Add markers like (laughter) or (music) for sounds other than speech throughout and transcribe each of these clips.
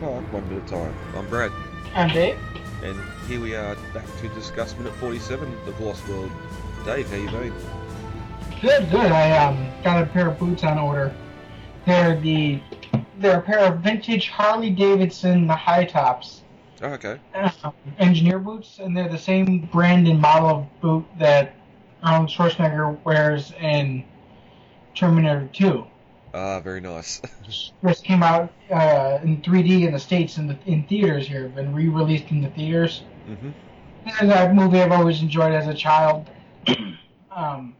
Park, one minute time. I'm Brad, I'm Dave. and here we are back to discuss Minute 47 of Lost World. Dave, how you been? Good, good. I um got a pair of boots on order. They're the they're a pair of vintage Harley Davidson the high tops, Oh, okay. um, engineer boots, and they're the same brand and model of boot that Arnold Schwarzenegger wears in Terminator 2. Ah, very nice. (laughs) This came out uh, in 3D in the states in the in theaters here, been re-released in the theaters. hmm It's a movie I've always enjoyed as a child. (clears throat) um,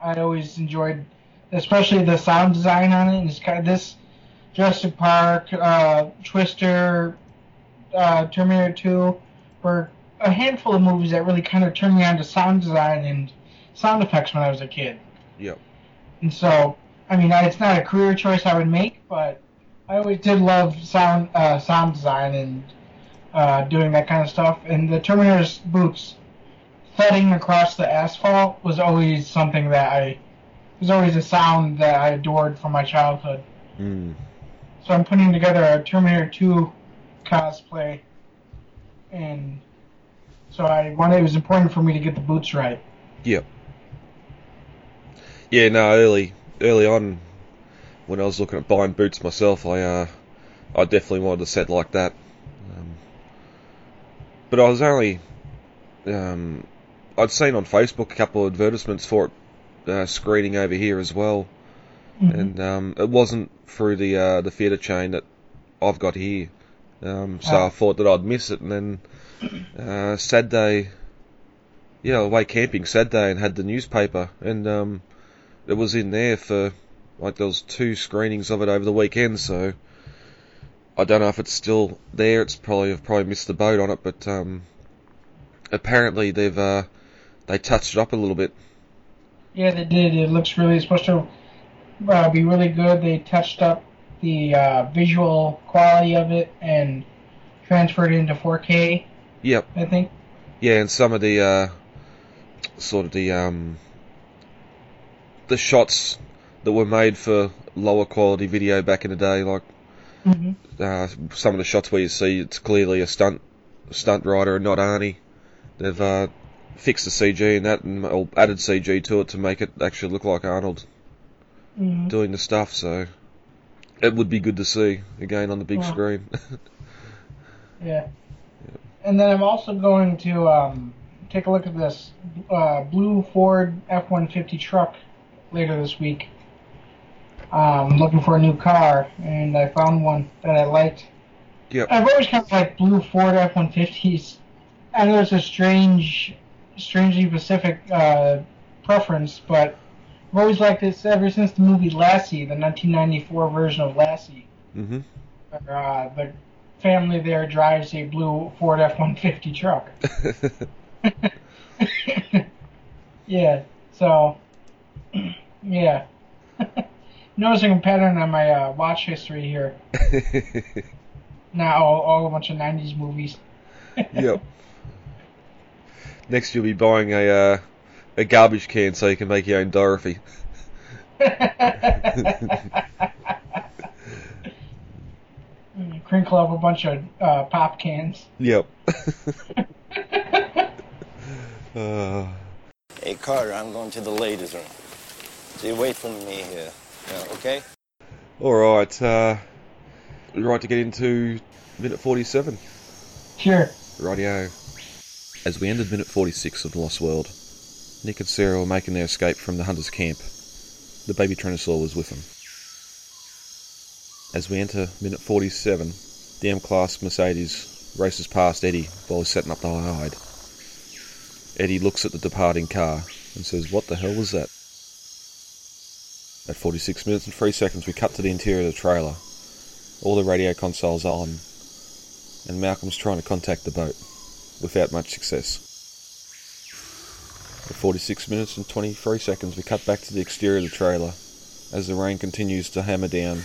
I always enjoyed, especially the sound design on it. And it's kind of this Jurassic Park, uh, Twister, uh, Terminator 2 were a handful of movies that really kind of turned me on to sound design and sound effects when I was a kid. Yep. And so, I mean, it's not a career choice I would make, but I always did love sound uh, sound design and uh, doing that kind of stuff. And the Terminator's boots thudding across the asphalt was always something that I was always a sound that I adored from my childhood. Mm. So I'm putting together a Terminator 2 cosplay, and so I wanted it was important for me to get the boots right. Yeah. Yeah, no, early early on when I was looking at buying boots myself, I uh, I definitely wanted a set like that. Um, but I was only um, I'd seen on Facebook a couple of advertisements for it uh, screening over here as well, Mhm. and um, it wasn't through the uh, the theatre chain that I've got here. Um, so Ah. I thought that I'd miss it, and then uh, Saturday, yeah, away camping Saturday, and had the newspaper, and um, it was in there for like there was two screenings of it over the weekend. So I don't know if it's still there. It's probably I've probably missed the boat on it, but um, apparently they've uh, they touched it up a little bit. Yeah, they did. It looks really supposed to uh, be really good. They touched up the uh, visual quality of it and transferred it into 4K. Yep. I think. Yeah, and some of the uh, sort of the um, the shots that were made for lower quality video back in the day, like hmm uh, some of the shots where you see it's clearly a stunt stunt rider and not Arnie. They've uh, fixed the CG and that, and or added CG to it to make it actually look like Arnold hmm doing the stuff. So it would be good to see again on the big Yeah. screen. (laughs) Yeah. And then I'm also going to um, take a look at this uh, blue Ford F-150 truck later this week. Um, looking for a new car, and I found one that I liked. Yep. I've always kind of liked blue Ford F-150s. I know it's a strange, strangely specific uh, preference, but I've always liked this ever since the movie Lassie, the 1994 version of Lassie. Mm-hmm. where, uh, the family there drives a blue Ford F-150 truck. (laughs) (laughs) yeah, so (clears throat) yeah, (laughs) noticing a pattern on my uh, watch history here. (laughs) Now all, all a bunch of '90s movies. (laughs) yep. Next, you'll be buying a uh, a garbage can so you can make your own Dorothy. Crinkle up a bunch of uh, pop cans. Yep. uh, Hey, Carter, I'm going to the ladies' room. So you wait for me here, yeah, okay? all right. Uh, right to get into minute forty-seven. Sure. Radio. As we ended minute 46 of The Lost World, Nick and Sarah were making their escape from the hunter's camp. The baby Tyrannosaur was with them. As we enter minute 47, the M-Class Mercedes races past Eddie while he's setting up the hide. Eddie looks at the departing car and says, What the hell was that? At 46 minutes and 3 seconds, we cut to the interior of the trailer. All the radio consoles are on, and Malcolm's trying to contact the boat without much success. At 46 minutes and 23 seconds, we cut back to the exterior of the trailer. As the rain continues to hammer down,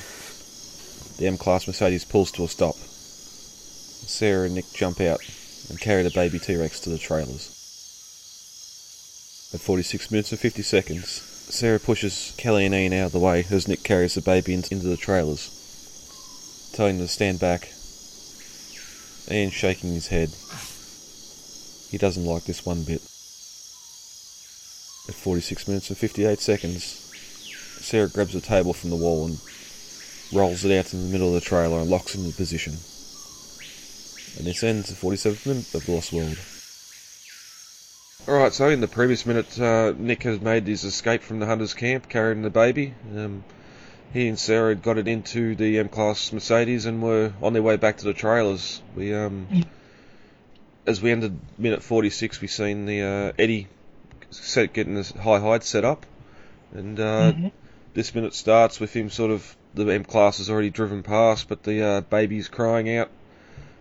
the M Class Mercedes pulls to a stop. Sarah and Nick jump out and carry the baby T Rex to the trailers. At 46 minutes and 50 seconds, Sarah pushes Kelly and Ian out of the way as Nick carries the baby into the trailers, telling them to stand back. Ian shaking his head. He doesn't like this one bit. At 46 minutes and 58 seconds, Sarah grabs a table from the wall and rolls it out in the middle of the trailer and locks it into position. And this ends the 47th minute of The Lost World. Alright, so in the previous minute, uh, Nick has made his escape from the hunter's camp carrying the baby. Um, he and Sarah had got it into the M Class Mercedes and were on their way back to the trailers. We, um, as we ended minute 46, we seen the uh, Eddie set getting the high hide set up, and uh, Mm-hmm. this minute starts with him sort of the M class has already driven past, but the uh, baby's crying out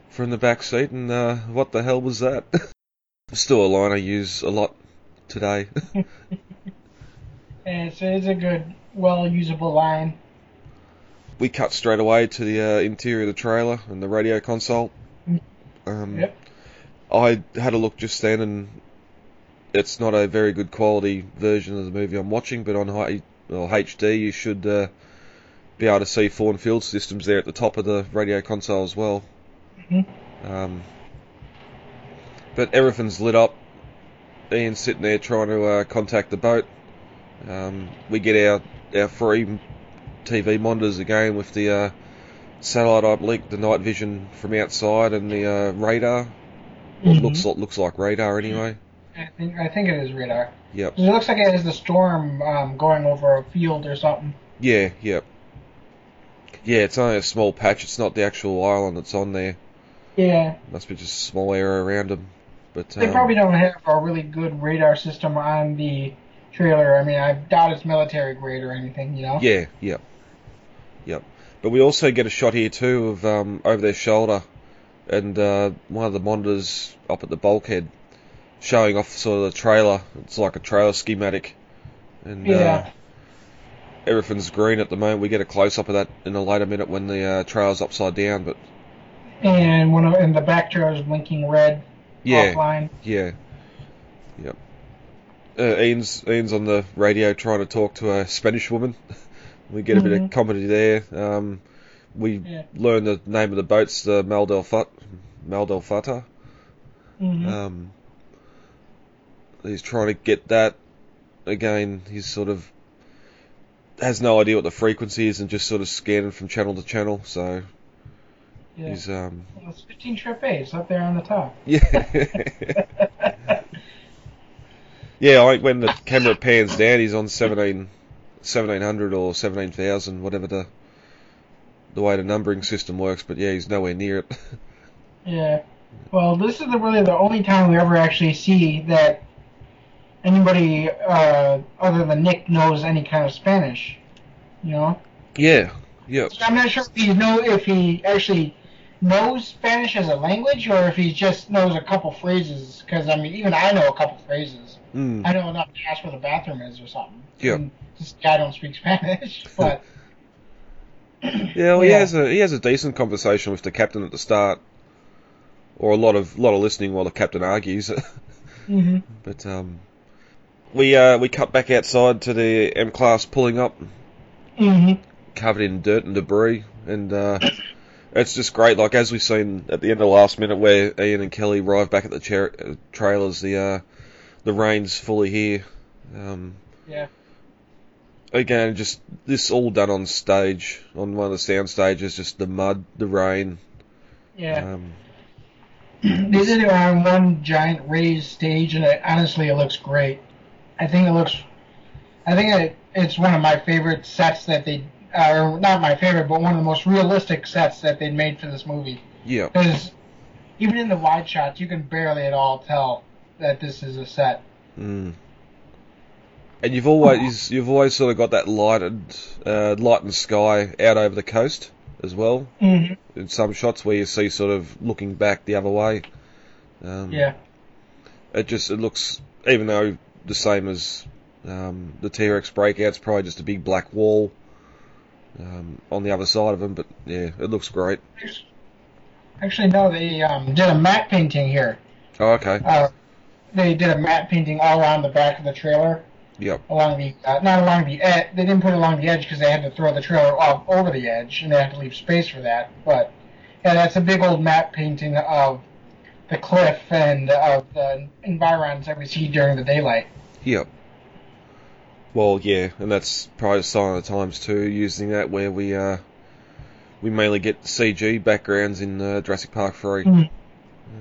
from the back seat, and uh, what the hell was that? (laughs) Still a line I use a lot today. (laughs) And it's, it's a good, well usable line. we cut straight away to the uh, interior of the trailer and the radio console. Um, Yep. I had a look just then, and it's not a very good quality version of the movie I'm watching, but on high, well, HD you should uh, be able to see Fawn Field systems there at the top of the radio console as well. Mhm. Um, but everything's lit up. Ian's sitting there trying to uh, contact the boat. Um, we get our our free TV monitors again with the uh, satellite uplink, the night vision from outside, and the uh, radar. Mhm. looks looks like radar anyway. I think I think it is radar. Yep. It looks like it is the storm um, going over a field or something. Yeah. Yep. Yeah, it's only a small patch. It's not the actual island that's on there. Yeah, Must be just a small area around them. But they um, probably don't have a really good radar system on the trailer. I mean, I doubt it's military grade or anything. You know. Yeah. yeah, Yep. But we also get a shot here too of um, over their shoulder, and uh, one of the monitors up at the bulkhead showing off sort of the trailer. It's like a trailer schematic, and uh, Yeah. everything's green at the moment. We get a close up of that in a later minute when the uh, trailer's upside down. But And one of and the back trailer is blinking red yeah, offline. yeah, yep. Uh, Ian's Ian's on the radio trying to talk to a Spanish woman. (laughs) we get a bit of Mhm. comedy there. Um, we Yeah. learn the name of the boats, the Mal del Fat, Mal del Fata. hmm Um, he's trying to get that. Again, he's sort of has no idea what the frequency is and just sort of scanning from channel to channel. So yeah. he's um it's 15 trip. It's up there on the top. (laughs) yeah. (laughs) yeah, I think when the camera pans down, he's on 17, 1700 or 17,000, whatever the the way the numbering system works. But yeah, he's nowhere near it. (laughs) Yeah. Well, this is the, really the only time we ever actually see that anybody uh, other than Nick knows any kind of Spanish. You know, yeah, yeah. so I'm not sure if he know if he actually knows Spanish as a language or if he just knows a couple phrases. Because I mean, even I know a couple phrases. Mm. I know enough to ask where the bathroom is or something. Yeah. And this guy don't speak Spanish, (laughs) but (clears throat) Yeah, well, he has a he has a decent conversation with the captain at the start, or a lot of lot of listening while the captain argues. (laughs) hmm but um, we uh, we cut back outside to the M class pulling up, hmm covered in dirt and debris, and uh, it's just great. Like as we've seen at the end of the last minute, where Ian and Kelly arrive back at the chair, uh, trailers, the uh, the rain's fully here. Um, yeah. again, just this all done on stage, on one of the sound stages, just the mud, the rain. Yeah. Um, They did it on one giant raised stage, and it, honestly, it looks great. I think it looks. I think it, it's one of my favorite sets that they, or not my favorite, but one of the most realistic sets that they made for this movie. yeah. Because even in the wide shots, you can barely at all tell that this is a set. Mm. And you've always you've always sort of got that lighted uh, light and sky out over the coast as well. Mm-hmm. In some shots where you see sort of looking back the other way. Um, Yeah. It just it looks even though the same as um, the T Rex breakout's probably just a big black wall um, on the other side of them. But yeah, it looks great. Actually, no, they um, did a matte painting here. Oh, okay. Uh, they did a matte painting all around the back of the trailer. Yep. along the uh, not along the edge. They didn't put it along the edge because they had to throw the trailer off over the edge, and they had to leave space for that. But yeah, that's a big old matte painting of the cliff and of the environs that we see during the daylight. Yep. Well, yeah, and that's probably a sign of the times too, using that where we uh we mainly get CG backgrounds in uh, Jurassic Park 3. Mhm.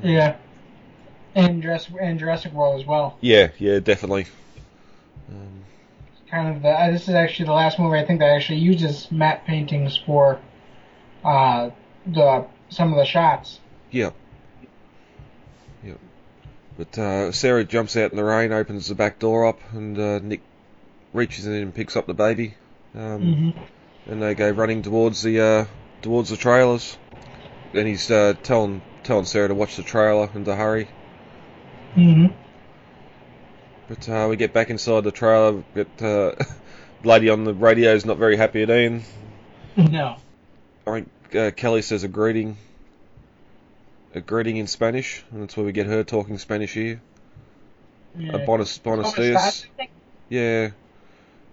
Yeah, and Jurassic and Jurassic World as well. Yeah, yeah, definitely. Um, Kind of the uh, this is actually the last movie I think that actually uses matte paintings for uh, the some of the shots. Yep. Yep. But uh, Sarah jumps out in the rain, opens the back door up, and uh, Nick reaches in and picks up the baby. Um, hmm and they go running towards the uh, towards the trailers. And he's uh, telling telling Sarah to watch the trailer and to hurry. hmm But uh, we get back inside the trailer. Get uh, (laughs) lady on the radio is not very happy at Ian. No. I think uh, Kelly says a greeting, a greeting in Spanish, and that's where we get her talking Spanish here. Yeah. A bonus bonus dias. that, I think, Yeah,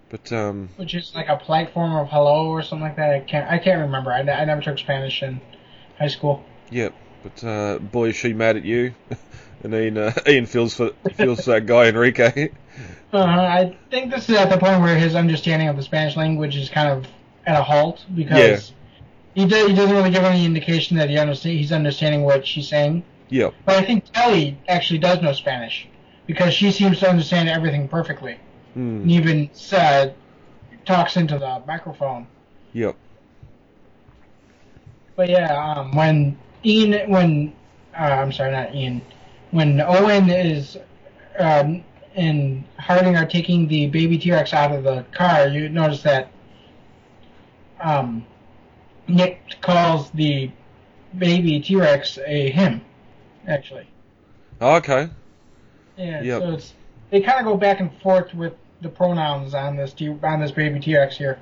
but um, which is like a polite form of hello or something like that. I can't I can't remember. I, I never took Spanish in high school. yep. But uh, boy, is she mad at you. (laughs) and Ian uh, Ian feels for feels for that guy Enrique. (laughs) Uh, I think this is at the point where his understanding of the Spanish language is kind of at a halt because he, do, he doesn't really give any indication that he understand, he's understanding what she's saying. yep. But I think Kelly actually does know Spanish because she seems to understand everything perfectly Mm, even said talks into the microphone. yep. But yeah, um, when Ian, when uh, I'm sorry, not Ian, when Owen is um, and Harding are taking the baby T Rex out of the car, you notice that um, Nick calls the baby T Rex a him, actually. Okay. Yeah, Yep. so it's they kind of go back and forth with the pronouns on this on this baby T Rex here.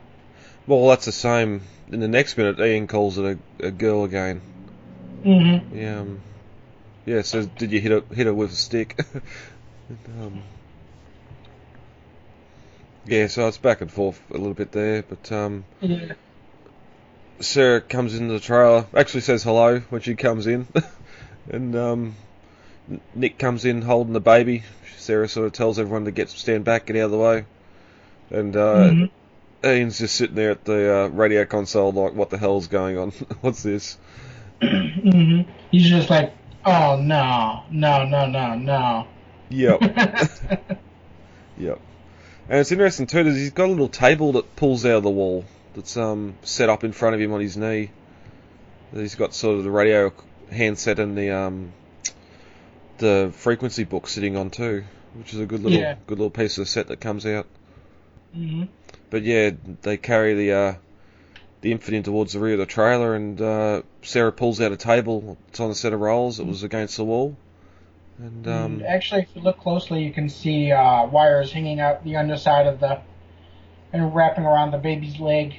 Well, that's the same. In the next minute, Ian calls it a, a girl again. Mm-hmm. Yeah. Um, yeah. Says, did you hit her hit her with a stick? (laughs) um, yeah. So it's back and forth a little bit there, but um, Yeah. Sarah comes into the trailer. Actually says hello when she comes in, (laughs) and um, Nick comes in holding the baby. Sarah sort of tells everyone to get stand back, get out of the way, and uh, Mhm. Ian's just sitting there at the uh, radio console, like, what the hell's going on? (laughs) What's this? hmm He's just like, oh no, no, no, no, no. Yep, (laughs) yep. And it's interesting too. That he's got a little table that pulls out of the wall. That's um set up in front of him on his knee. He's got sort of the radio handset and the um the frequency book sitting on too, which is a good little Yeah. good little piece of the set that comes out. hmm But yeah, they carry the uh, the infant in towards the rear of the trailer, and uh, Sarah pulls out a table. It's on a set of rolls. It was against the wall, and um, Actually, if you look closely, you can see uh, wires hanging out the underside of the and wrapping around the baby's leg.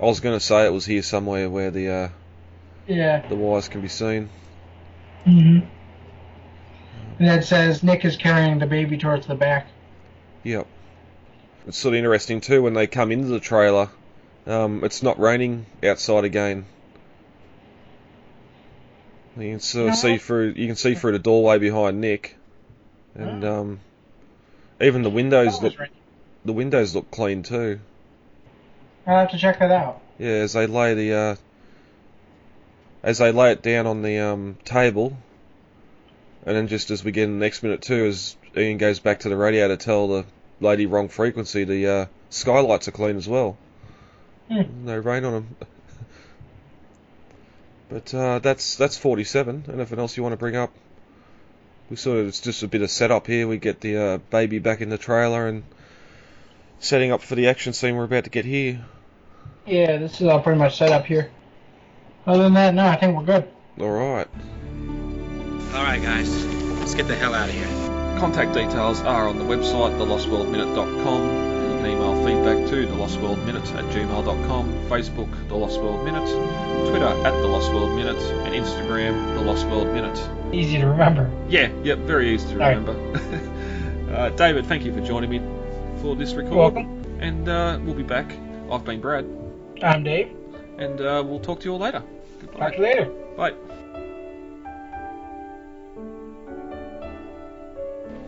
I was going to say it was here somewhere where the uh, Yeah. the wires can be seen. hmm And it says Nick is carrying the baby towards the back. Yep. It's sort of interesting too when they come into the trailer. Um, it's not raining outside again. You can sort of No. see through. You can see through the doorway behind Nick, and Oh. um, even the windows look right. the windows look clean too. I'll have to check that out. Yeah, as they lay the uh, as they lay it down on the um, table, and then just as we get in the next minute too, as Ian goes back to the radio to tell the lady wrong frequency, the uh, skylights are clean as well. Hmm. No rain on them. but uh, that's that's 47. Anything else you want to bring up? We sort of it's just a bit of setup here. We get the uh, baby back in the trailer and setting up for the action scene we're about to get here. Yeah, this is all pretty much set up here. Other than that, no, I think we're good. All right. All right, guys, let's get the hell out of here. Contact details are on the website, thelostworldminute.com. You can email feedback to thelostworldminute at gmail.com, Facebook, The Lost World Minute, Twitter at The Lost World Minute, and Instagram, The Lost World Minute. Easy to remember. Yeah, yep, very easy to All right. remember. (laughs) uh, David, thank you for joining me. for this record. welcome. And uh, we'll be back. I've been Brad, I'm Dave. and uh, we'll talk to you all later. Goodbye. Talk to you later. Bye.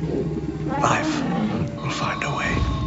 Life will find a way.